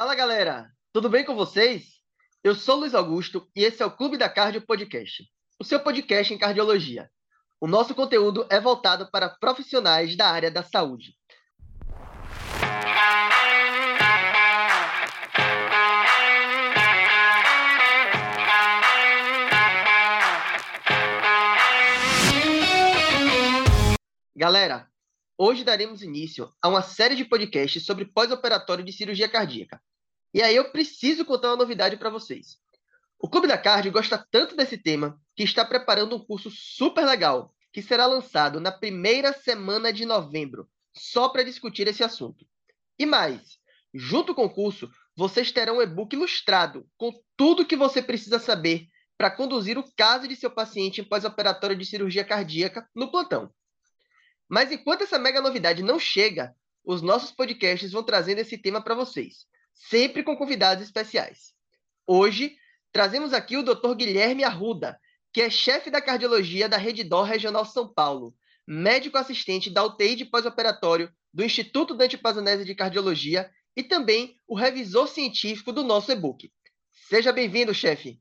Fala galera, tudo bem com vocês? Eu sou Luiz Augusto e esse é o Clube da Cardio Podcast, o seu podcast em cardiologia. O nosso conteúdo é voltado para profissionais da área da saúde. Galera, hoje daremos início a uma série de podcasts sobre pós-operatório de cirurgia cardíaca. E aí eu preciso contar uma novidade para vocês. O Clube da Cardio gosta tanto desse tema que está preparando um curso super legal que será lançado na primeira semana de novembro, só para discutir esse assunto. E mais, junto com o curso, vocês terão um e-book ilustrado com tudo que você precisa saber para conduzir o caso de seu paciente em pós-operatório de cirurgia cardíaca no plantão. Mas enquanto essa mega novidade não chega, os nossos podcasts vão trazendo esse tema para vocês sempre com convidados especiais. Hoje, trazemos aqui o Dr. Guilherme Arruda, que é chefe da cardiologia da Rede Dó Regional São Paulo, médico assistente da UTI de pós-operatório do Instituto Dante Pazanese de Cardiologia e também o revisor científico do nosso e-book. Seja bem-vindo, chefe.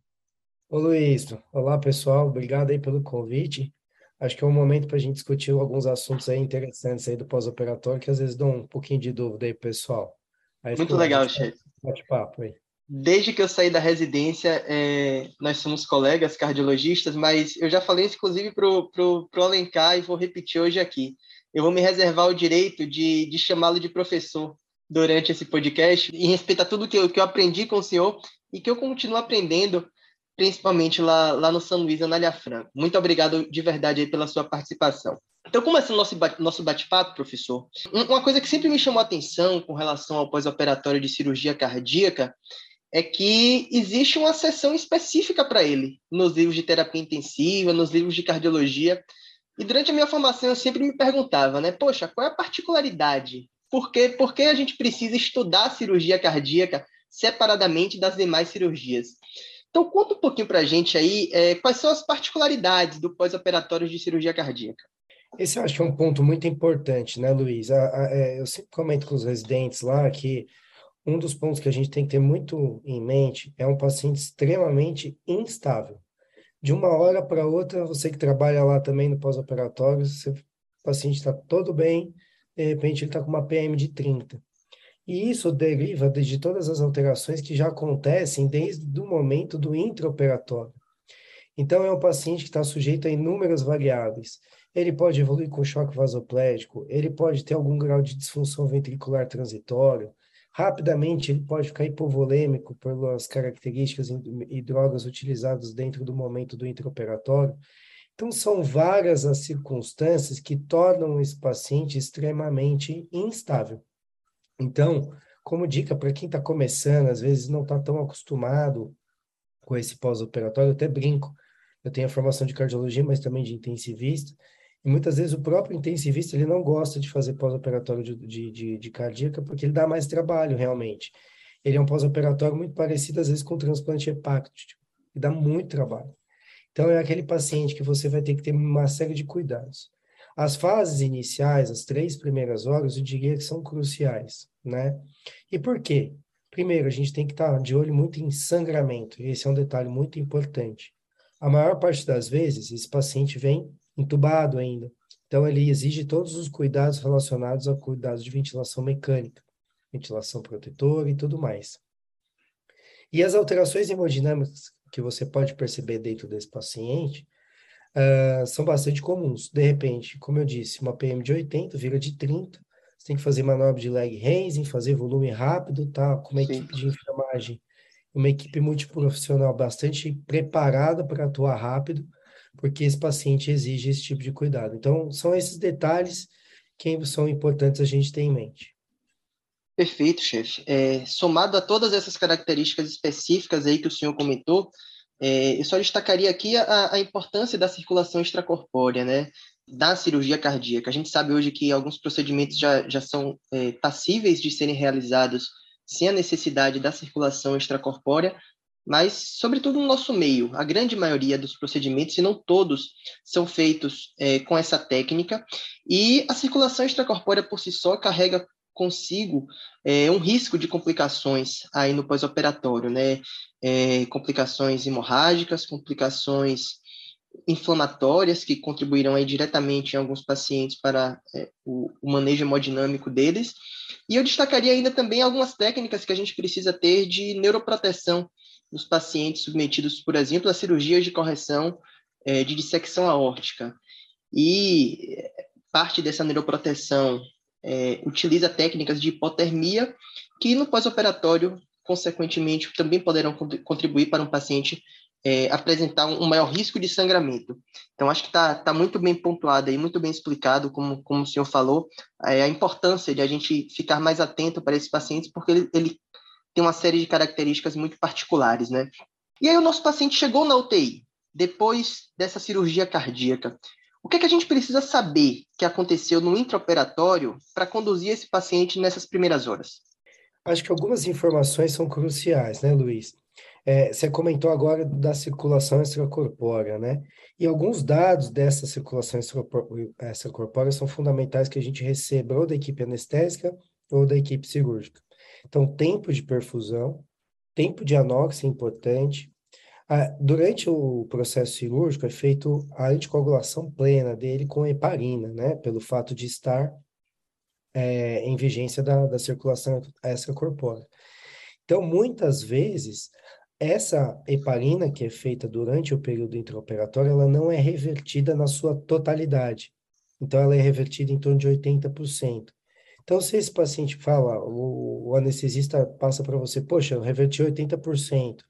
Ô Luiz, olá pessoal, obrigado aí pelo convite. Acho que é um momento para a gente discutir alguns assuntos aí interessantes aí do pós-operatório que às vezes dão um pouquinho de dúvida aí, pessoal. Aí Muito legal, chefe. Bate-papo aí. Desde que eu saí da residência, é, nós somos colegas cardiologistas, mas eu já falei isso, inclusive, para o Alencar e vou repetir hoje aqui. Eu vou me reservar o direito de, de chamá-lo de professor durante esse podcast, em respeito a tudo que eu, que eu aprendi com o senhor e que eu continuo aprendendo, principalmente lá, lá no São Luís, Anália Franco. Muito obrigado de verdade aí pela sua participação. Então, começando nosso nosso bate-papo, professor, uma coisa que sempre me chamou a atenção com relação ao pós-operatório de cirurgia cardíaca é que existe uma seção específica para ele nos livros de terapia intensiva, nos livros de cardiologia. E durante a minha formação eu sempre me perguntava, né, poxa, qual é a particularidade? Por que, por que a gente precisa estudar a cirurgia cardíaca separadamente das demais cirurgias? Então, conta um pouquinho para a gente aí é, quais são as particularidades do pós-operatório de cirurgia cardíaca. Esse eu acho que é um ponto muito importante, né, Luiz? A, a, é, eu sempre comento com os residentes lá que um dos pontos que a gente tem que ter muito em mente é um paciente extremamente instável. De uma hora para outra, você que trabalha lá também no pós-operatório, o paciente está todo bem, de repente ele está com uma PM de 30. E isso deriva de, de todas as alterações que já acontecem desde o momento do intraoperatório. Então, é um paciente que está sujeito a inúmeras variáveis ele pode evoluir com choque vasoplégico, ele pode ter algum grau de disfunção ventricular transitório, rapidamente ele pode ficar hipovolêmico pelas características e drogas utilizadas dentro do momento do intraoperatório. Então, são várias as circunstâncias que tornam esse paciente extremamente instável. Então, como dica para quem está começando, às vezes não está tão acostumado com esse pós-operatório, até brinco. Eu tenho a formação de cardiologia, mas também de intensivista. E muitas vezes o próprio intensivista ele não gosta de fazer pós-operatório de, de, de, de, cardíaca porque ele dá mais trabalho realmente. Ele é um pós-operatório muito parecido às vezes com transplante hepático, e dá muito trabalho. Então é aquele paciente que você vai ter que ter uma série de cuidados. As fases iniciais, as três primeiras horas, eu diria que são cruciais, né? E por quê? Primeiro, a gente tem que estar de olho muito em sangramento, esse é um detalhe muito importante. A maior parte das vezes, esse paciente vem entubado ainda. Então, ele exige todos os cuidados relacionados a cuidados de ventilação mecânica, ventilação protetora e tudo mais. E as alterações hemodinâmicas que você pode perceber dentro desse paciente uh, são bastante comuns. De repente, como eu disse, uma PM de 80 vira de 30, você tem que fazer manobra de leg raising, fazer volume rápido, tá? Com uma Sim. equipe de enfermagem, uma equipe multiprofissional bastante preparada para atuar rápido porque esse paciente exige esse tipo de cuidado. Então, são esses detalhes que são importantes a gente ter em mente. Perfeito, chefe. É, somado a todas essas características específicas aí que o senhor comentou, é, eu só destacaria aqui a, a, importância da circulação extracorpórea, né, da cirurgia cardíaca. A gente sabe hoje que alguns procedimentos já, já são é, passíveis de serem realizados sem a necessidade da circulação extracorpórea, mas, sobretudo no nosso meio, a grande maioria dos procedimentos, se não todos, são feitos é, com essa técnica, e a circulação extracorpórea por si só carrega consigo é, um risco de complicações aí no pós-operatório, né? É, complicações hemorrágicas, complicações inflamatórias que contribuirão aí diretamente em alguns pacientes para é, o, o, manejo hemodinâmico deles. E eu destacaria ainda também algumas técnicas que a gente precisa ter de neuroproteção nos pacientes submetidos, por exemplo, a cirurgias de correção é, de dissecção aórtica. E parte dessa neuroproteção é, utiliza técnicas de hipotermia, que no pós-operatório, consequentemente, também poderão contribuir para um paciente é, apresentar um maior risco de sangramento. Então, acho que está tá muito bem pontuado e muito bem explicado, como, como o senhor falou, é, a importância de a gente ficar mais atento para esses pacientes, porque ele, ele tem uma série de características muito particulares, né? E aí o nosso paciente chegou na UTI, depois dessa cirurgia cardíaca. O que, é que a gente precisa saber que aconteceu no intraoperatório para conduzir esse paciente nessas primeiras horas? Acho que algumas informações são cruciais, né, Luiz? É, você comentou agora da circulação extracorpórea, né? E alguns dados dessa circulação extracorpórea são fundamentais que a gente receba ou da equipe anestésica ou da equipe cirúrgica. Então, tempo de perfusão, tempo de anóxia importante, ah, durante o processo cirúrgico é feito a anticoagulação plena dele com heparina, né? Pelo fato de estar é, em vigência da, da circulação extracorpórea. Então, muitas vezes, essa heparina que é feita durante o período intraoperatório, ela não é revertida na sua totalidade. Então, ela é revertida em torno de 80%. Então, se esse paciente fala, o, o anestesista passa para você, poxa, eu reverti 80%,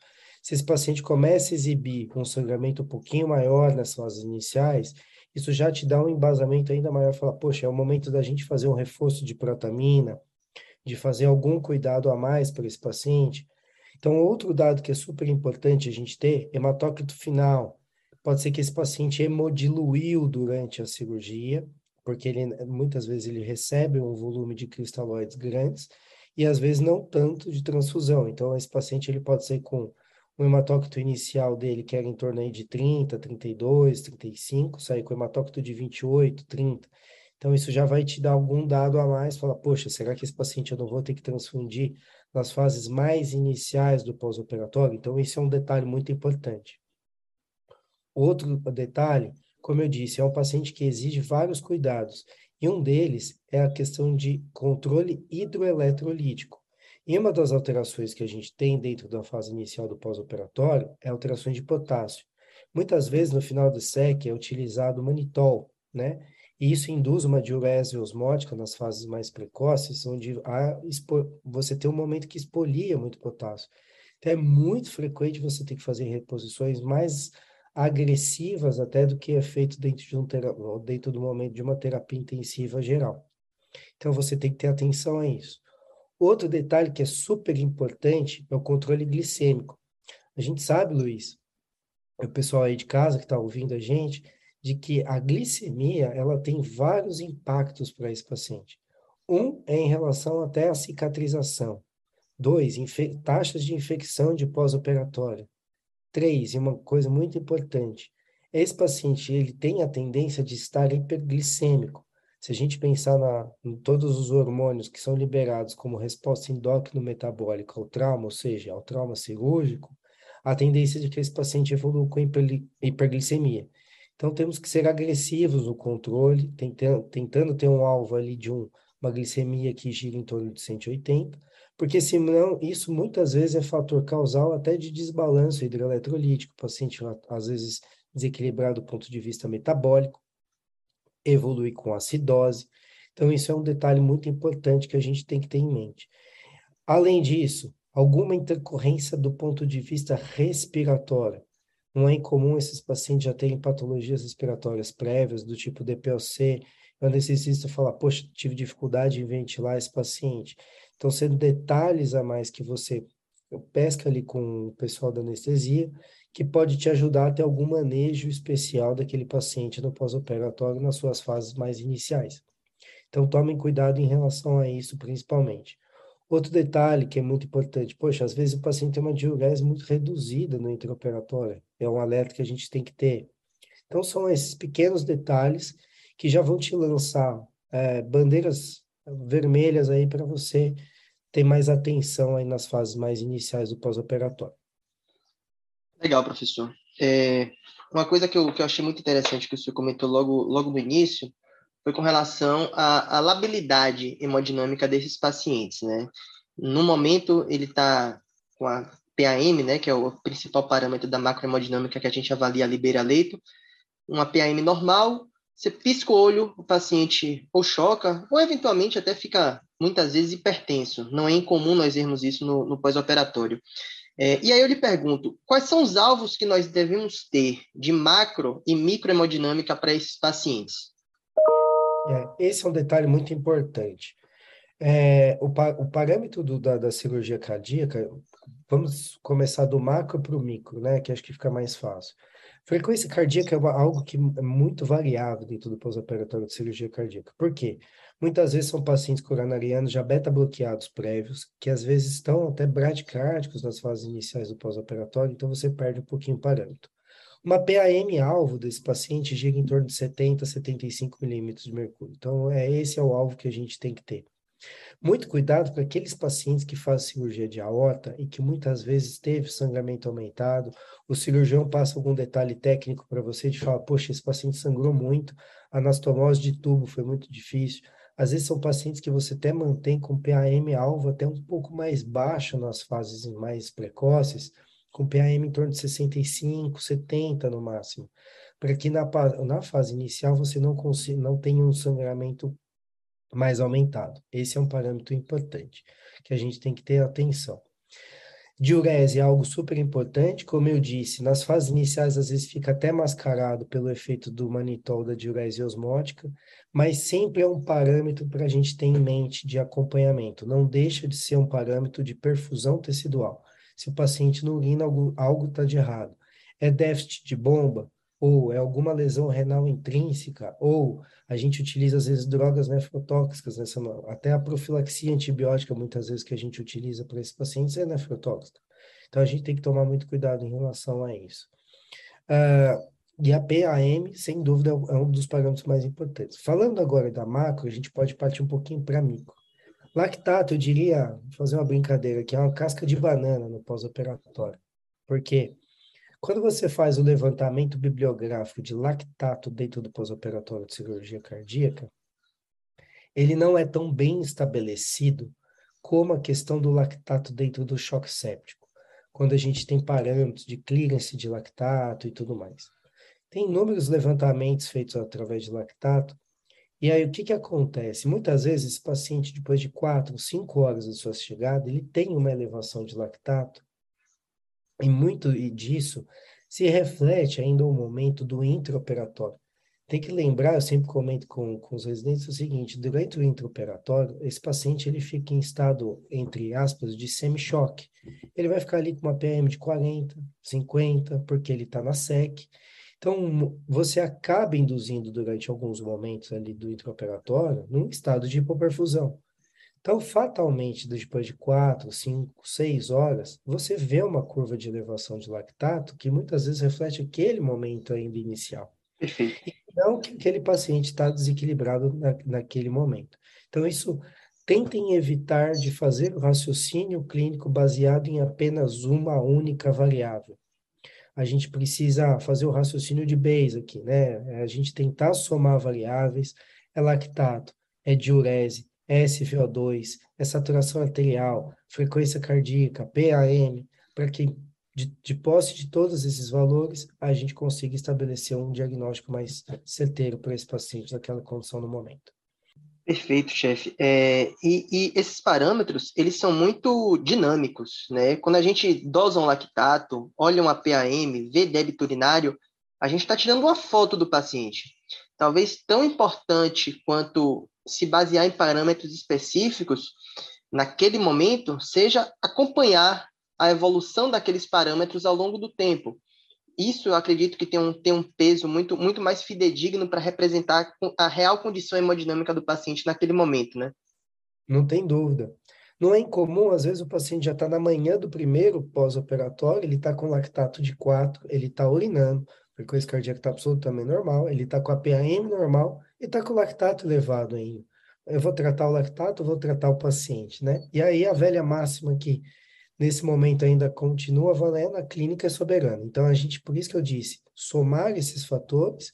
se esse paciente começa a exibir um sangramento um pouquinho maior nas fases iniciais, isso já te dá um embasamento ainda maior, falar, poxa, é o momento da gente fazer um reforço de protamina, de fazer algum cuidado a mais para esse paciente. Então, outro dado que é super importante a gente ter, hematócrito final. Pode ser que esse paciente hemodiluiu durante a cirurgia, porque ele muitas vezes ele recebe um volume de cristalóides grandes e às vezes não tanto de transfusão. Então, esse paciente ele pode ser com o hematócrito inicial dele, que era em torno aí de 30, 32, 35, sair com hematócrito de 28, 30. Então, isso já vai te dar algum dado a mais, falar, poxa, será que esse paciente eu não vou ter que transfundir nas fases mais iniciais do pós-operatório? Então, esse é um detalhe muito importante. Outro detalhe, como eu disse, é um paciente que exige vários cuidados, e um deles é a questão de controle hidroeletrolítico. E uma das alterações que a gente tem dentro da fase inicial do pós-operatório é alterações de potássio. Muitas vezes, no final do SEC, é utilizado manitol, né? E isso induz uma diurese osmótica nas fases mais precoces, onde há, você tem um momento que expolia muito potássio. Então, é muito frequente você ter que fazer reposições mais agressivas até do que é feito dentro, de um dentro do momento de uma terapia intensiva geral. Então, você tem que ter atenção a isso. Outro detalhe que é super importante é o controle glicêmico. A gente sabe, Luiz, o pessoal aí de casa que está ouvindo a gente, de que a glicemia ela tem vários impactos para esse paciente. Um é em relação até à cicatrização. Dois, taxas de infecção de pós-operatório. Três, e uma coisa muito importante, esse paciente ele tem a tendência de estar hiperglicêmico. Se a gente pensar na, em todos os hormônios que são liberados como resposta endócrino-metabólica ao trauma, ou seja, ao trauma cirúrgico, a tendência de que esse paciente evolua com hiperglicemia. Então, temos que ser agressivos no controle, tentando, tentando ter um alvo ali de um, uma glicemia que gira em torno de 180, porque senão isso muitas vezes é fator causal até de desbalanço hidroeletrolítico, o paciente às vezes desequilibrado do ponto de vista metabólico, evoluir com acidose. Então, isso é um detalhe muito importante que a gente tem que ter em mente. Além disso, alguma intercorrência do ponto de vista respiratório. Não é incomum esses pacientes já terem patologias respiratórias prévias, do tipo DPLC, o anestesista falar, poxa, tive dificuldade em ventilar esse paciente. Então, sendo detalhes a mais que você pesca ali com o pessoal da anestesia, que pode te ajudar a ter algum manejo especial daquele paciente no pós-operatório nas suas fases mais iniciais. Então, tomem cuidado em relação a isso, principalmente. Outro detalhe que é muito importante, poxa, às vezes o paciente tem uma diurese muito reduzida no intraoperatório, é um alerta que a gente tem que ter. Então, são esses pequenos detalhes que já vão te lançar é, bandeiras vermelhas aí para você ter mais atenção aí nas fases mais iniciais do pós-operatório. Legal, professor. É, uma coisa que eu, que eu achei muito interessante que o senhor comentou logo, logo no início foi com relação à, à labilidade hemodinâmica desses pacientes, né? No momento, ele está com a PAM, né, que é o principal parâmetro da macrohemodinâmica que a gente avalia ali beira-leito, uma PAM normal, você pisca o olho, o paciente ou choca, ou eventualmente até fica, muitas vezes, hipertenso. Não é incomum nós vermos isso no, no pós-operatório. É, e aí eu lhe pergunto, quais são os alvos que nós devemos ter de macro e microhemodinâmica para esses pacientes? É, esse é um detalhe muito importante. É, o, o, parâmetro do, da, da, cirurgia cardíaca, vamos começar do macro para o micro, né? Que acho que fica mais fácil. Frequência cardíaca é algo que é muito variável dentro do pós-operatório de cirurgia cardíaca. Por quê? Muitas vezes são pacientes coronarianos já beta-bloqueados prévios, que às vezes estão até bradicárdicos nas fases iniciais do pós-operatório, então você perde um pouquinho o parâmetro. Uma PAM-alvo desse paciente gira em torno de 70 a 75 milímetros de mercúrio. Então, é, esse é o alvo que a gente tem que ter. Muito cuidado com aqueles pacientes que fazem cirurgia de aorta e que muitas vezes teve sangramento aumentado. O cirurgião passa algum detalhe técnico para você de falar, poxa, esse paciente sangrou muito, anastomose de tubo foi muito difícil. Às vezes são pacientes que você até mantém com PAM alvo até um pouco mais baixo nas fases mais precoces, com PAM em torno de 65, 70 no máximo, para que na, na fase inicial você não, consiga, não tenha um sangramento mais aumentado. Esse é um parâmetro importante que a gente tem que ter atenção. Diurese é algo super importante, como eu disse, nas fases iniciais às vezes fica até mascarado pelo efeito do manitol da diurese osmótica, mas sempre é um parâmetro para a gente ter em mente de acompanhamento, não deixa de ser um parâmetro de perfusão tecidual. Se o paciente não urina, algo está de errado. É déficit de bomba? Ou é alguma lesão renal intrínseca, ou a gente utiliza às vezes drogas nefrotóxicas, nessa, até a profilaxia antibiótica muitas vezes que a gente utiliza para esses pacientes é nefrotóxica. Então a gente tem que tomar muito cuidado em relação a isso. Uh, e a PAM, sem dúvida, é um dos parâmetros mais importantes. Falando agora da macro, a gente pode partir um pouquinho para micro. Lactato, eu diria, fazer uma brincadeira aqui, é uma casca de banana no pós-operatório. Por quê? Quando você faz o levantamento bibliográfico de lactato dentro do pós-operatório de cirurgia cardíaca, ele não é tão bem estabelecido como a questão do lactato dentro do choque séptico, quando a gente tem parâmetros de clearance de lactato e tudo mais. Tem inúmeros levantamentos feitos através de lactato, e aí o que, que acontece? Muitas vezes esse paciente, depois de quatro, cinco horas da sua chegada, ele tem uma elevação de lactato, e muito disso se reflete ainda o momento do intraoperatório. Tem que lembrar, eu sempre comento com, com os residentes o seguinte, durante o intraoperatório, esse paciente ele fica em estado, entre aspas, de semi-choque. Ele vai ficar ali com uma PM de 40, 50, porque ele está na SEC. Então, você acaba induzindo durante alguns momentos ali do intraoperatório num estado de hipoperfusão. Então, fatalmente, depois de quatro, cinco, seis horas, você vê uma curva de elevação de lactato que muitas vezes reflete aquele momento ainda inicial. Perfeito. E não que aquele paciente está desequilibrado na, naquele momento. Então, isso tentem evitar de fazer o raciocínio clínico baseado em apenas uma única variável. A gente precisa fazer o raciocínio de Bayes aqui, né? É a gente tentar somar variáveis, é lactato, é diurese, SVO2, é saturação arterial, frequência cardíaca, PAM, para que de, de posse de todos esses valores, a gente consiga estabelecer um diagnóstico mais certeiro para esse paciente naquela condição no momento. Perfeito, chefe. É, e, e, esses parâmetros, eles são muito dinâmicos, né? Quando a gente dosa um lactato, olha uma PAM, vê débito urinário, a gente está tirando uma foto do paciente. Talvez tão importante quanto se basear em parâmetros específicos naquele momento seja acompanhar a evolução daqueles parâmetros ao longo do tempo. Isso eu acredito que tem um, tem um peso muito, muito mais fidedigno para representar a real condição hemodinâmica do paciente naquele momento, né? Não tem dúvida. Não é incomum, às vezes o paciente já está na manhã do primeiro pós-operatório, ele está com lactato de 4, ele está urinando, a frequência cardíaca está absolutamente normal, ele está com a PAM normal, e está com o lactato elevado ainda. eu vou tratar o lactato, vou tratar o paciente, né? E aí a velha máxima que nesse momento ainda continua valendo, a clínica é soberana. Então a gente, por isso que eu disse, somar esses fatores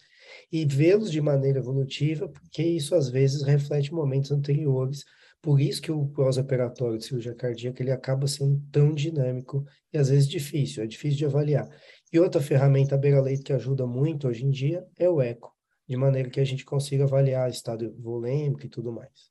e vê-los de maneira evolutiva, porque isso às vezes reflete momentos anteriores. Por isso que o pós-operatório de cirurgia cardíaca ele acaba sendo tão dinâmico e às vezes difícil, é difícil de avaliar. E outra ferramenta beira-leito que ajuda muito hoje em dia é o eco, de maneira que a gente consiga avaliar estado volêmico e tudo mais.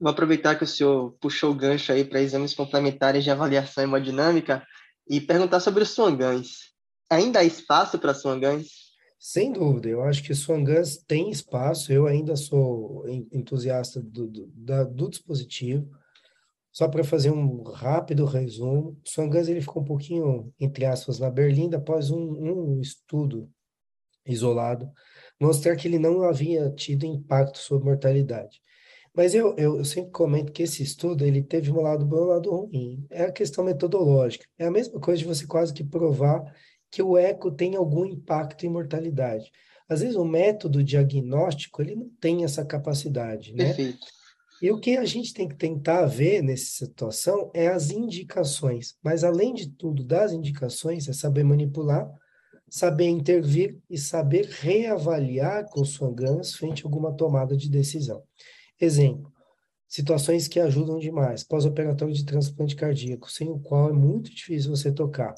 Vou aproveitar que o senhor puxou o gancho aí para exames complementares de avaliação hemodinâmica e perguntar sobre os swangans. Ainda há espaço para swangans? Sem dúvida, eu acho que Swangans tem espaço, eu ainda sou entusiasta do, do, da, do dispositivo. Só para fazer um rápido resumo, Swangans ele ficou um pouquinho, entre aspas, na berlinda após um, um estudo isolado, mostrar que ele não havia tido impacto sobre mortalidade. Mas eu, eu, eu, sempre comento que esse estudo ele teve um lado bom e um lado ruim. É a questão metodológica. É a mesma coisa de você quase que provar que o eco tem algum impacto em mortalidade. Às vezes o método diagnóstico ele não tem essa capacidade, né? Perfeito. E o que a gente tem que tentar ver nessa situação é as indicações. Mas além de tudo, das indicações, é saber manipular, saber intervir e saber reavaliar swangans frente a alguma tomada de decisão. Exemplo, situações que ajudam demais, pós-operatório de transplante cardíaco, sem o qual é muito difícil você tocar.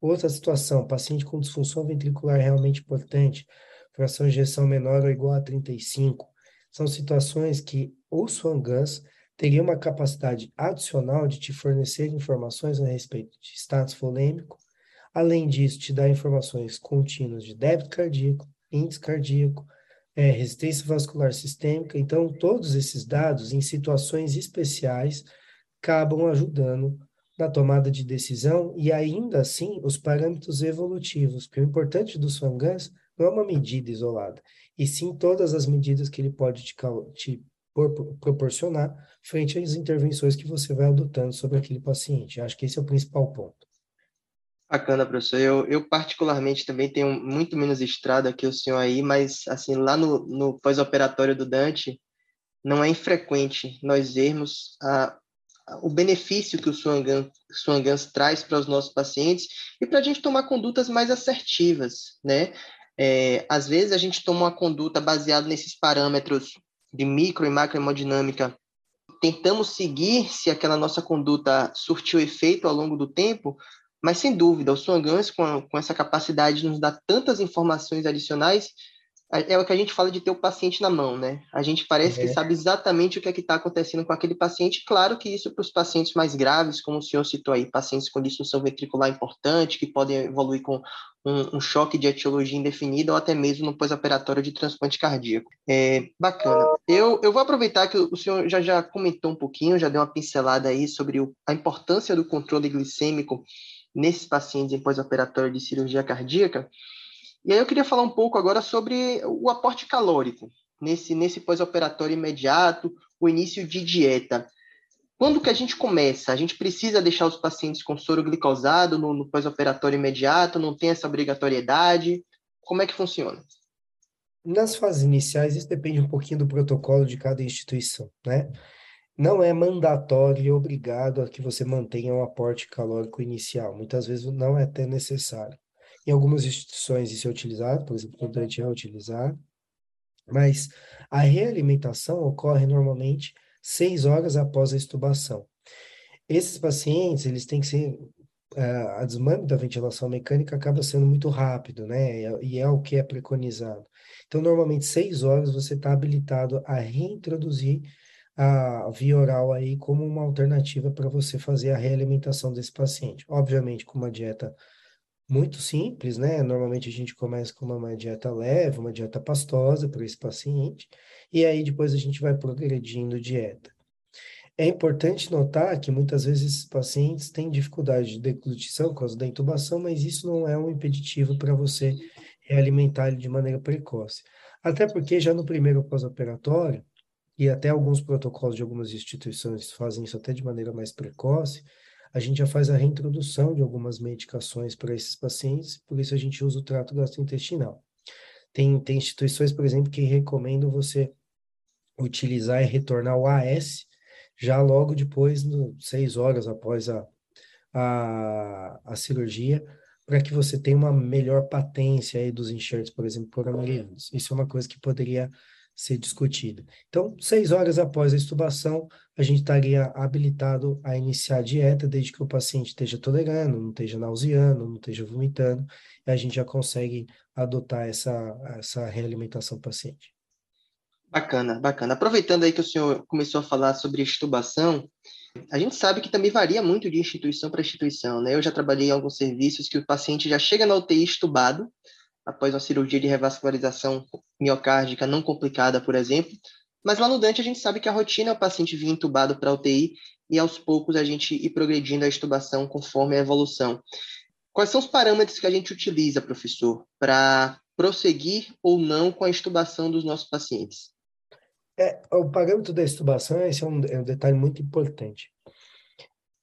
Outra situação, paciente com disfunção ventricular realmente importante, fração de ejeção menor ou igual a 35, são situações que o Swangans teria uma capacidade adicional de te fornecer informações a respeito de status volêmico, além disso, te dar informações contínuas de débito cardíaco, índice cardíaco, é, resistência vascular sistêmica. Então, todos esses dados, em situações especiais, acabam ajudando na tomada de decisão e ainda assim os parâmetros evolutivos, porque o importante do Swangans não é uma medida isolada, e sim todas as medidas que ele pode te, te proporcionar frente às intervenções que você vai adotando sobre aquele paciente. Acho que esse é o principal ponto. Bacana, professor. Eu, eu particularmente também tenho muito menos estrada que o senhor aí, mas assim lá no, no pós-operatório do Dante não é infrequente nós vermos a, o benefício que o Swangans, Swangans traz para os nossos pacientes e para a gente tomar condutas mais assertivas, né? É, às vezes a gente toma uma conduta baseada nesses parâmetros de micro e macro hemodinâmica, tentamos seguir se aquela nossa conduta surtiu efeito ao longo do tempo, mas sem dúvida, o Swangans, com, com essa capacidade de nos dar tantas informações adicionais, é o que a gente fala de ter o paciente na mão, né? A gente parece é. que sabe exatamente o que é que está acontecendo com aquele paciente. Claro que isso para os pacientes mais graves, como o senhor citou aí, pacientes com disfunção ventricular importante, que podem evoluir com um, um choque de etiologia indefinida ou até mesmo no pós-operatório de transplante cardíaco. É, bacana. Eu, eu vou aproveitar que o senhor já, já comentou um pouquinho, já deu uma pincelada aí sobre o, a importância do controle glicêmico nesses pacientes em pós-operatório de cirurgia cardíaca. E aí eu queria falar um pouco agora sobre o aporte calórico, nesse, nesse pós-operatório imediato, o início de dieta. Quando que a gente começa? A gente precisa deixar os pacientes com soro glicosado no, no pós-operatório imediato? Não tem essa obrigatoriedade? Como é que funciona? Nas fases iniciais, isso depende um pouquinho do protocolo de cada instituição, né? Não é mandatório e obrigado a que você mantenha um aporte calórico inicial. Muitas vezes não é até necessário. Em algumas instituições isso é utilizado, por exemplo, o Dante é utilizado, mas a realimentação ocorre normalmente seis horas após a estubação. Esses pacientes, eles têm que ser Uh, a desmame da ventilação mecânica acaba sendo muito rápido, né? E é o que é preconizado. Então, normalmente, seis horas você está habilitado a reintroduzir a via oral aí como uma alternativa para você fazer a realimentação desse paciente. Obviamente, com uma dieta muito simples, né? Normalmente a gente começa com uma dieta leve, uma dieta pastosa para esse paciente, e aí depois a gente vai progredindo dieta. É importante notar que muitas vezes esses pacientes têm dificuldade de deglutição por causa da intubação, mas isso não é um impeditivo para você realimentar ele de maneira precoce. Até porque já no primeiro pós-operatório, e até alguns protocolos de algumas instituições fazem isso até de maneira mais precoce, a gente já faz a reintrodução de algumas medicações para esses pacientes, por isso a gente usa o trato gastrointestinal. Tem, tem instituições, por exemplo, que recomendam você utilizar e retornar o AS já logo depois, no, seis horas após a, a, a cirurgia, para que você tenha uma melhor patência aí dos enxertos, por exemplo, por amarelianos. Isso é uma coisa que poderia ser discutida. Então, seis horas após a extubação, a gente estaria habilitado a iniciar a dieta, desde que o paciente esteja tolerando, não esteja nauseando, não esteja vomitando, e a gente já consegue adotar essa, essa realimentação paciente. Bacana, bacana. Aproveitando aí que o senhor começou a falar sobre extubação, a gente sabe que também varia muito de instituição para instituição, né? Eu já trabalhei em alguns serviços que o paciente já chega na UTI estubado, após uma cirurgia de revascularização miocárdica não complicada, por exemplo, mas lá no Dante a gente sabe que a rotina é o paciente vir entubado para UTI e aos poucos a gente ir progredindo a extubação conforme a evolução. Quais são os parâmetros que a gente utiliza, professor, para prosseguir ou não com a extubação dos nossos pacientes? É, o parâmetro da extubação esse é um, é um detalhe muito importante.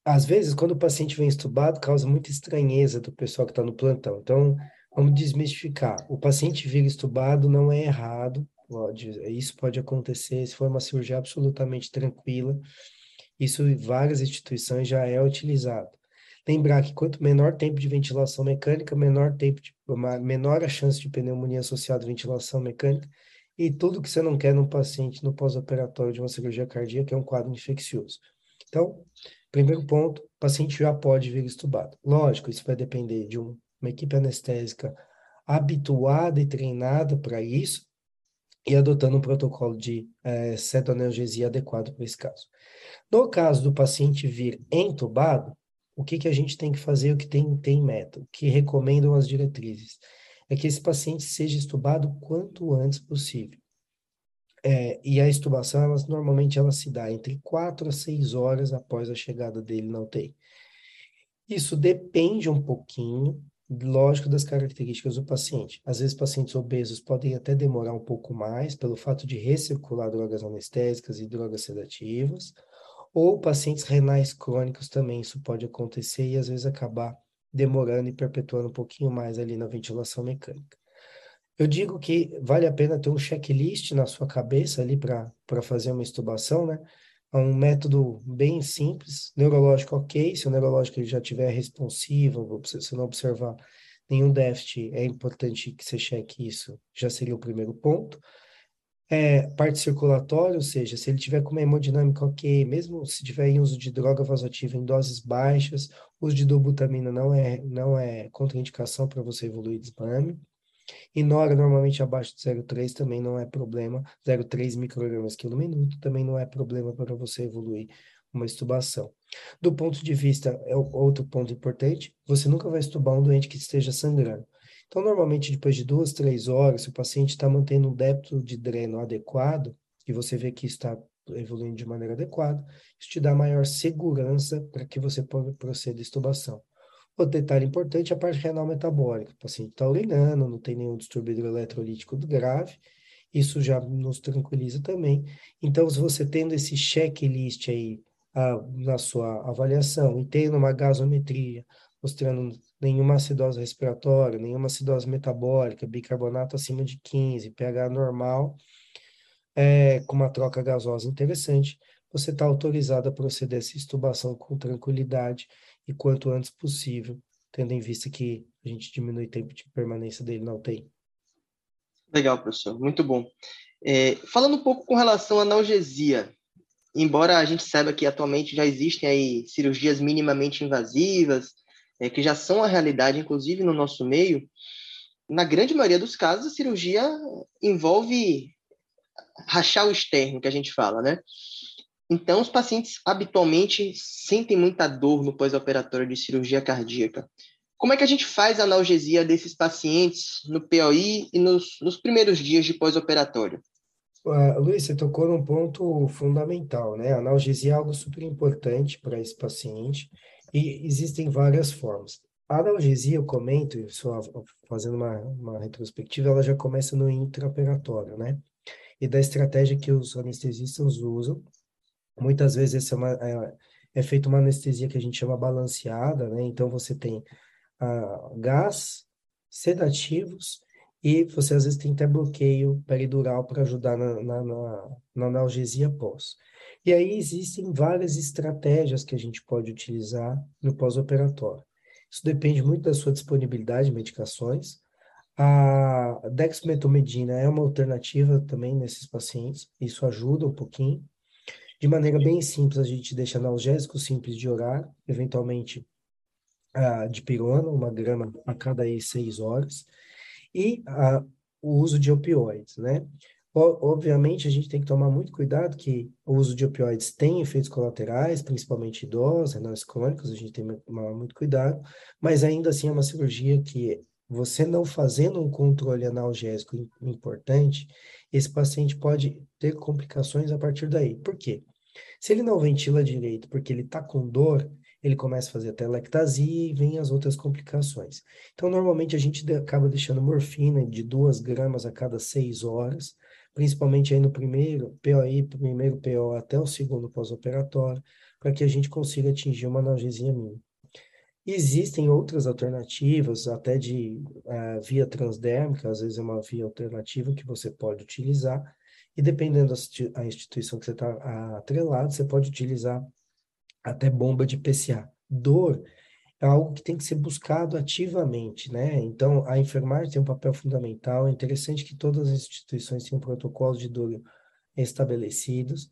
Às vezes, quando o paciente vem estubado, causa muita estranheza do pessoal que está no plantão. Então, vamos desmistificar. O paciente vir estubado não é errado, pode, isso pode acontecer se for uma cirurgia absolutamente tranquila. Isso em várias instituições já é utilizado. Lembrar que quanto menor tempo de ventilação mecânica, menor tempo de, menor a chance de pneumonia associada à ventilação mecânica, e tudo que você não quer num paciente no pós-operatório de uma cirurgia cardíaca é um quadro infeccioso. Então, primeiro ponto, o paciente já pode vir estubado. Lógico, isso vai depender de um, uma equipe anestésica habituada e treinada para isso e adotando um protocolo de é, cetoanalgesia adequado para esse caso. No caso do paciente vir entubado, o que, que a gente tem que fazer, o que tem, tem meta, o que recomendam as diretrizes? é que esse paciente seja estubado quanto antes possível. É, e a estubação, elas, normalmente, ela se dá entre 4 a 6 horas após a chegada dele na UTI. Isso depende um pouquinho, lógico, das características do paciente. Às vezes, pacientes obesos podem até demorar um pouco mais, pelo fato de recircular drogas anestésicas e drogas sedativas, ou pacientes renais crônicos também, isso pode acontecer e às vezes acabar demorando e perpetuando um pouquinho mais ali na ventilação mecânica. Eu digo que vale a pena ter um checklist na sua cabeça ali para fazer uma estubação, né? É um método bem simples, neurológico ok, se o neurológico já estiver responsivo, se não observar nenhum déficit, é importante que você cheque isso, já seria o primeiro ponto é, parte circulatória, ou seja, se ele tiver com uma hemodinâmica ok, mesmo se tiver em uso de droga vasoativa em doses baixas, uso de dobutamina não é, não é contraindicação para você evoluir desmame. E nora normalmente abaixo de 0,3 também não é problema, 0,3 microgramas quilo minuto também não é problema para você evoluir uma estubação. Do ponto de vista, é outro ponto importante, você nunca vai estubar um doente que esteja sangrando. Então, normalmente, depois de duas, três horas, se o paciente está mantendo um débito de dreno adequado, e você vê que está evoluindo de maneira adequada, isso te dá maior segurança para que você proceda a estubação. Outro detalhe importante é a parte renal metabólica. O paciente está urinando, não tem nenhum distúrbio hidroeletrolítico grave, isso já nos tranquiliza também. Então, se você tendo esse checklist aí ah, na sua avaliação e tendo uma gasometria, mostrando nenhuma acidose respiratória, nenhuma acidose metabólica, bicarbonato acima de 15, pH normal, é, com uma troca gasosa interessante, você está autorizado a proceder essa estubação com tranquilidade e quanto antes possível, tendo em vista que a gente diminui o tempo de permanência dele na UTI. Legal, professor, muito bom. É, falando um pouco com relação à analgesia, embora a gente saiba que atualmente já existem aí cirurgias minimamente invasivas, é, que já são a realidade, inclusive no nosso meio, na grande maioria dos casos, a cirurgia envolve rachar o externo, que a gente fala, né? Então, os pacientes habitualmente sentem muita dor no pós-operatório de cirurgia cardíaca. Como é que a gente faz a analgesia desses pacientes no POI e nos, nos primeiros dias de pós-operatório? Uh, Luiz, você tocou num ponto fundamental, né? A analgesia é algo super importante para esse paciente e existem várias formas. A analgesia, eu comento, só fazendo uma, uma retrospectiva, ela já começa no intraoperatório, né? E da estratégia que os anestesistas usam. Muitas vezes é, uma, é, é feita uma anestesia que a gente chama balanceada, né? Então você tem ah, gás, sedativos e você às vezes tem até bloqueio peridural para ajudar na, na, na, na analgesia pós. E aí existem várias estratégias que a gente pode utilizar no pós-operatório. Isso depende muito da sua disponibilidade de medicações. A dexmetomedina é uma alternativa também nesses pacientes, isso ajuda um pouquinho. De maneira bem simples, a gente deixa analgésico simples de orar, eventualmente a de pirona, uma grama a cada aí, seis horas, e a, o uso de opioides, né? Obviamente, a gente tem que tomar muito cuidado que o uso de opioides tem efeitos colaterais, principalmente idosos, renais crônicos, a gente tem que tomar muito cuidado, mas ainda assim é uma cirurgia que você não fazendo um controle analgésico importante, esse paciente pode ter complicações a partir daí. Por quê? Se ele não ventila direito porque ele está com dor, ele começa a fazer telectasia e vem as outras complicações. Então, normalmente a gente acaba deixando morfina de 2 gramas a cada 6 horas, principalmente aí no primeiro POI, primeiro PO até o segundo pós-operatório, para que a gente consiga atingir uma analgesia mínima. Existem outras alternativas, até de uh, via transdérmica, às vezes é uma via alternativa que você pode utilizar, e dependendo da instituição que você está atrelado, você pode utilizar até bomba de PCA. Dor é algo que tem que ser buscado ativamente, né? Então, a enfermagem tem um papel fundamental. É interessante que todas as instituições tenham protocolos de dor estabelecidos,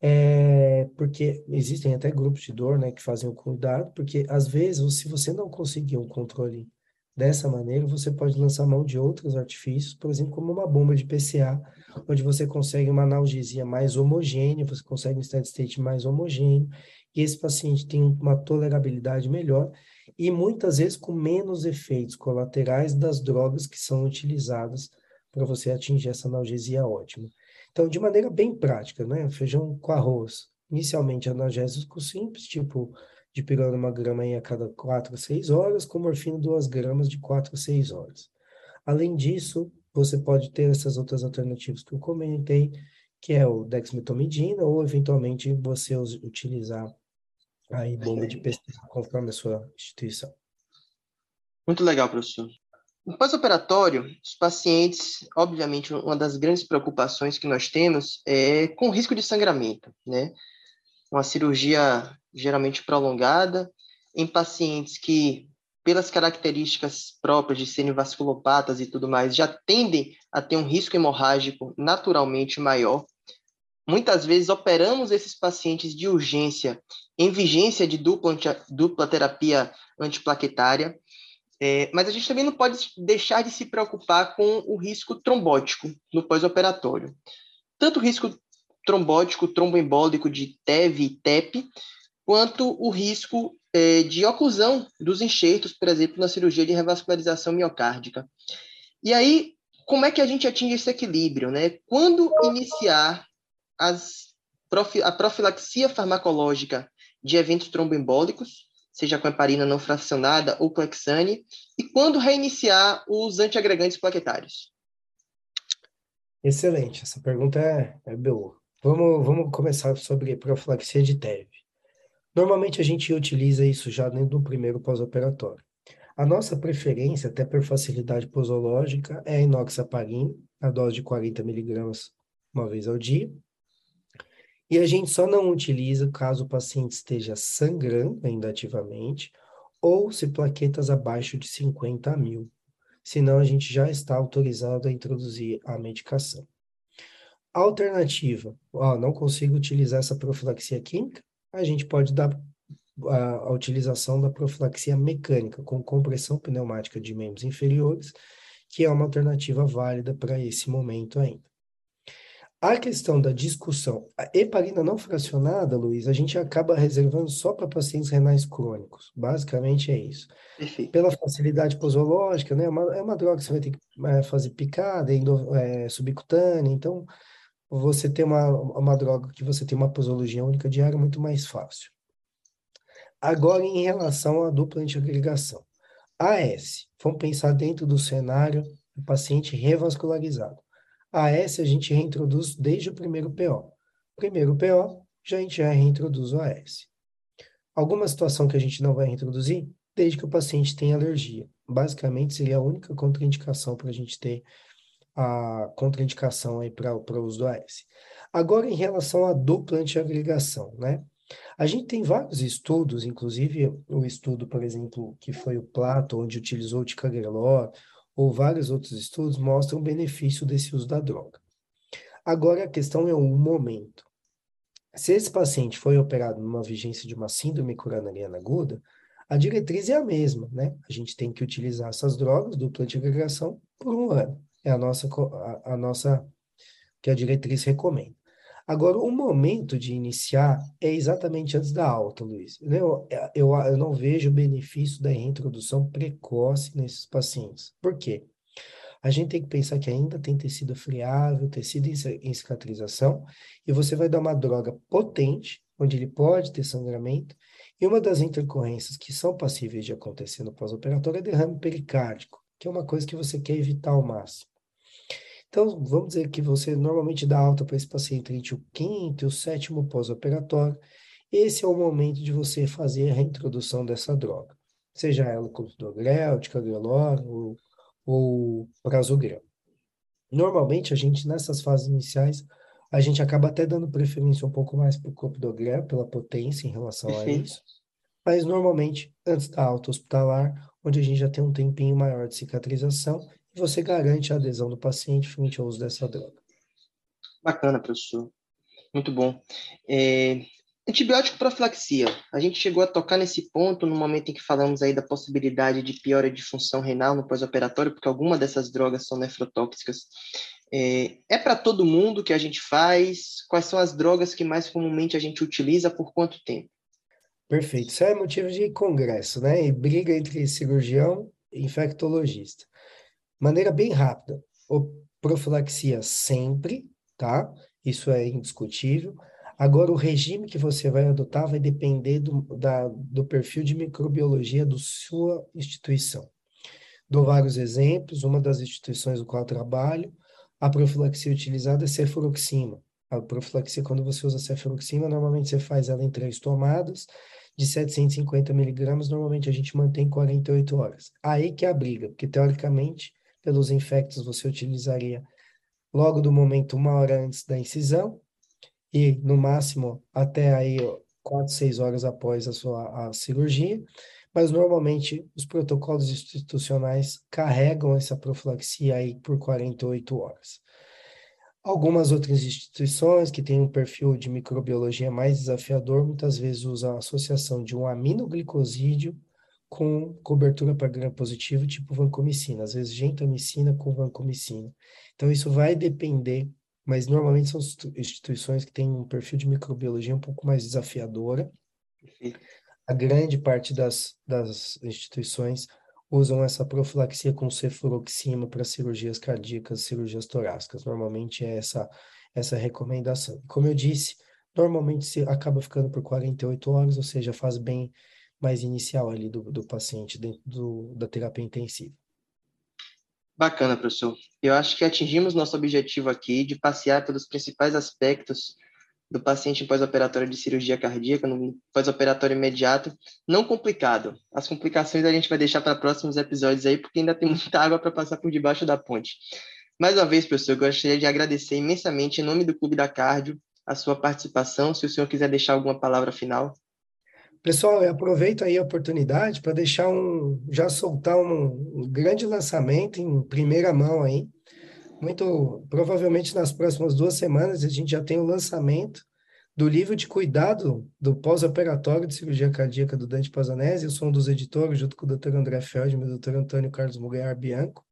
é, porque existem até grupos de dor, né, que fazem o cuidado, porque às vezes, se você não conseguir um controle dessa maneira, você pode lançar mão de outros artifícios, por exemplo, como uma bomba de PCA, onde você consegue uma analgesia mais homogênea, você consegue um steady state mais homogêneo, e esse paciente tem uma tolerabilidade melhor e muitas vezes com menos efeitos colaterais das drogas que são utilizadas para você atingir essa analgesia ótima. Então, de maneira bem prática, né? Feijão com arroz. Inicialmente analgésico simples, tipo de pirona uma grama a cada 4 a 6 horas, com morfina 2 gramas de 4 a 6 horas. Além disso, você pode ter essas outras alternativas que eu comentei, que é o dexmetomidina, ou eventualmente você utilizar aí bomba de pesquisa conforme a sua instituição. Muito legal, professor. No pós-operatório, os pacientes, obviamente, uma das grandes preocupações que nós temos é com o risco de sangramento, né? Uma cirurgia geralmente prolongada em pacientes que, pelas características próprias de serem vasculopatas e tudo mais, já tendem a ter um risco hemorrágico naturalmente maior. Muitas vezes operamos esses pacientes de urgência em vigência de dupla, dupla terapia antiplaquetária, é, mas a gente também não pode deixar de se preocupar com o risco trombótico no pós-operatório. Tanto o risco trombótico, tromboembólico de TEV e TEP, quanto o risco é, de oclusão dos enxertos, por exemplo, na cirurgia de revascularização miocárdica. E aí, como é que a gente atinge esse equilíbrio? Né? Quando iniciar as, a profilaxia farmacológica de eventos tromboembólicos, seja com heparina não fracionada ou clexane, e quando reiniciar os antiagregantes plaquetários? Excelente, essa pergunta é, é boa. Vamos, vamos começar sobre profilaxia de TEV. Normalmente a gente utiliza isso já dentro do primeiro pós-operatório. A nossa preferência, até por facilidade posológica, é a a dose de 40 miligramas uma vez ao dia, e a gente só não utiliza caso o paciente esteja sangrando ainda ativamente ou se plaquetas abaixo de 50 mil. Senão, a gente já está autorizado a introduzir a medicação. Alternativa, ó, não consigo utilizar essa profilaxia química, a gente pode dar a, a utilização da profilaxia mecânica com compressão pneumática de membros inferiores, que é uma alternativa válida para esse momento ainda. A questão da discussão, a heparina não fracionada, Luiz, a gente acaba reservando só para pacientes renais crônicos. Basicamente é isso. Perfeito. Pela facilidade posológica, né? É uma, é uma droga que você vai ter que é, fazer picada, é, subcutânea, então você tem uma, uma droga que você tem uma posologia única diária muito mais fácil. Agora, em relação à dupla antiagregação. AS, vamos pensar dentro do cenário do paciente revascularizado. A S a gente reintroduz desde o primeiro PO. Primeiro PO, já a gente já reintroduz o AS. Alguma situação que a gente não vai reintroduzir? Desde que o paciente tenha alergia. basicamente seria a única contraindicação para a gente ter a contraindicação aí para o uso do AS. Agora, em relação à dupla antiagregação, né? A gente tem vários estudos, inclusive o estudo, por exemplo, que foi o Plato, onde utilizou o ticagrelor, ou vários outros estudos, mostram o benefício desse uso da droga. Agora, a questão é o momento. Se esse paciente foi operado numa vigência de uma síndrome coronariana aguda, a diretriz é a mesma, né? A gente tem que utilizar essas drogas, dupla antiagregação, por um ano. É a nossa, a, a nossa, que a diretriz recomenda. Agora, o momento de iniciar é exatamente antes da alta, Luiz. Eu, eu, eu não vejo benefício da reintrodução precoce nesses pacientes. Por quê? A gente tem que pensar que ainda tem tecido friável, tecido em cicatrização, e você vai dar uma droga potente, onde ele pode ter sangramento, e uma das intercorrências que são passíveis de acontecer no pós-operatório é derrame pericárdico, que é uma coisa que você quer evitar ao máximo. Então, vamos dizer que você normalmente dá alta para esse paciente entre o quinto e o sétimo pós-operatório. Esse é o momento de você fazer a reintrodução dessa droga, seja ela clopidogrel, ticagrelor ou, ou prasugrel. Normalmente, a gente, nessas fases iniciais, a gente acaba até dando preferência um pouco mais para o clopidogrel, pela potência em relação a isso. Mas, normalmente, antes da alta hospitalar, onde a gente já tem um tempinho maior de cicatrização e você garante a adesão do paciente frente ao uso dessa droga. Bacana, professor. Muito bom. É, antibiótico profilaxia. A gente chegou a tocar nesse ponto no momento em que falamos aí da possibilidade de piora de função renal no pós-operatório, porque alguma dessas drogas são nefrotóxicas. É, é para todo mundo que a gente faz? Quais são as drogas que mais comumente a gente utiliza? Por quanto tempo? Perfeito. Isso é motivo de congresso, né? E briga entre cirurgião e infectologista maneira bem rápida. O profilaxia sempre, tá? Isso é indiscutível. Agora, o regime que você vai adotar vai depender do, da, do perfil de microbiologia da sua instituição. Dou vários exemplos. Uma das instituições do qual trabalho, a profilaxia utilizada é cefuroxima. A profilaxia, quando você usa cefuroxima, normalmente você faz ela em três tomadas de 750 miligramas, normalmente a gente mantém 48 horas. Aí que é a briga, porque teoricamente pelos infectos você utilizaria logo do momento uma hora antes da incisão e no máximo até aí quatro, seis horas após a sua a cirurgia, mas normalmente os protocolos institucionais carregam essa profilaxia aí por 48 horas. Algumas outras instituições que têm um perfil de microbiologia mais desafiador, muitas vezes usam a associação de um aminoglicosídeo com cobertura para gram positivo, tipo vancomicina, às vezes gentamicina com vancomicina. Então, isso vai depender, mas normalmente são instituições que têm um perfil de microbiologia um pouco mais desafiadora. A grande parte das, das instituições usam essa profilaxia com cefuroxima para cirurgias cardíacas, cirurgias torácicas. Normalmente é essa, essa recomendação. Como eu disse, normalmente se acaba ficando por 48 horas, ou seja, faz bem mais inicial ali do, do paciente dentro do, da terapia intensiva. Bacana, professor. Eu acho que atingimos nosso objetivo aqui de passear pelos principais aspectos do paciente pós-operatório de cirurgia cardíaca, no pós-operatório imediato, não complicado. As complicações a gente vai deixar para próximos episódios aí, porque ainda tem muita água para passar por debaixo da ponte. Mais uma vez, professor, eu gostaria de agradecer imensamente, em nome do Clube da Cardio, a sua participação. Se o senhor quiser deixar alguma palavra final. Pessoal, eu aproveito aí a oportunidade para deixar um, já soltar um, um, grande lançamento em primeira mão aí. Muito provavelmente nas próximas duas semanas a gente já tem o lançamento do livro de cuidado do pós-operatório de cirurgia cardíaca do Dante Pazanese. Eu sou um dos editores, junto com o Dr. André Feldman e o Dr. Antônio Carlos Muguiar Bianco.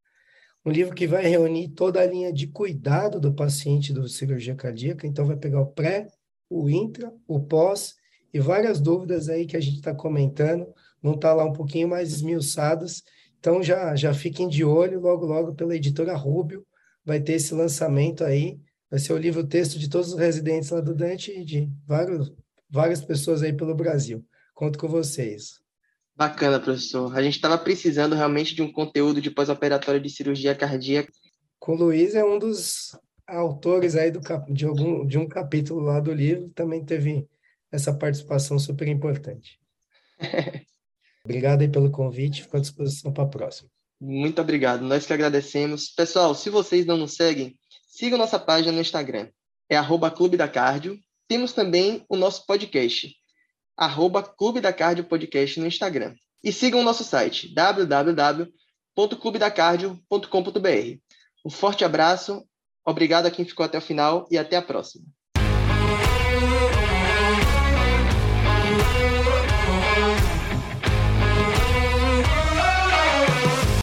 Um livro que vai reunir toda a linha de cuidado do paciente do cirurgia cardíaca. Então, vai pegar o pré, o intra, o pós e várias dúvidas aí que a gente está comentando vão estar tá lá um pouquinho mais esmiuçadas. Então já, já fiquem de olho, logo, logo pela editora Rubio, vai ter esse lançamento aí. Vai ser o livro texto de todos os residentes lá do Dante e de vários, várias pessoas aí pelo Brasil. Conto com vocês. Bacana, professor. A gente estava precisando realmente de um conteúdo de pós-operatório de cirurgia cardíaca. Com o Luiz é um dos autores aí do, de, algum, de um capítulo lá do livro, também teve essa participação super importante. Obrigado aí pelo convite, fico à disposição para a próxima. Muito obrigado, nós que agradecemos. Pessoal, se vocês não nos seguem, sigam nossa página no Instagram, é arroba Clube da Cardio. Temos também o nosso podcast, arroba Clube da Cardio Podcast no Instagram. E sigam o nosso site, www.clubedacardio.com.br. Um forte abraço, obrigado a quem ficou até o final e até a próxima. Bye.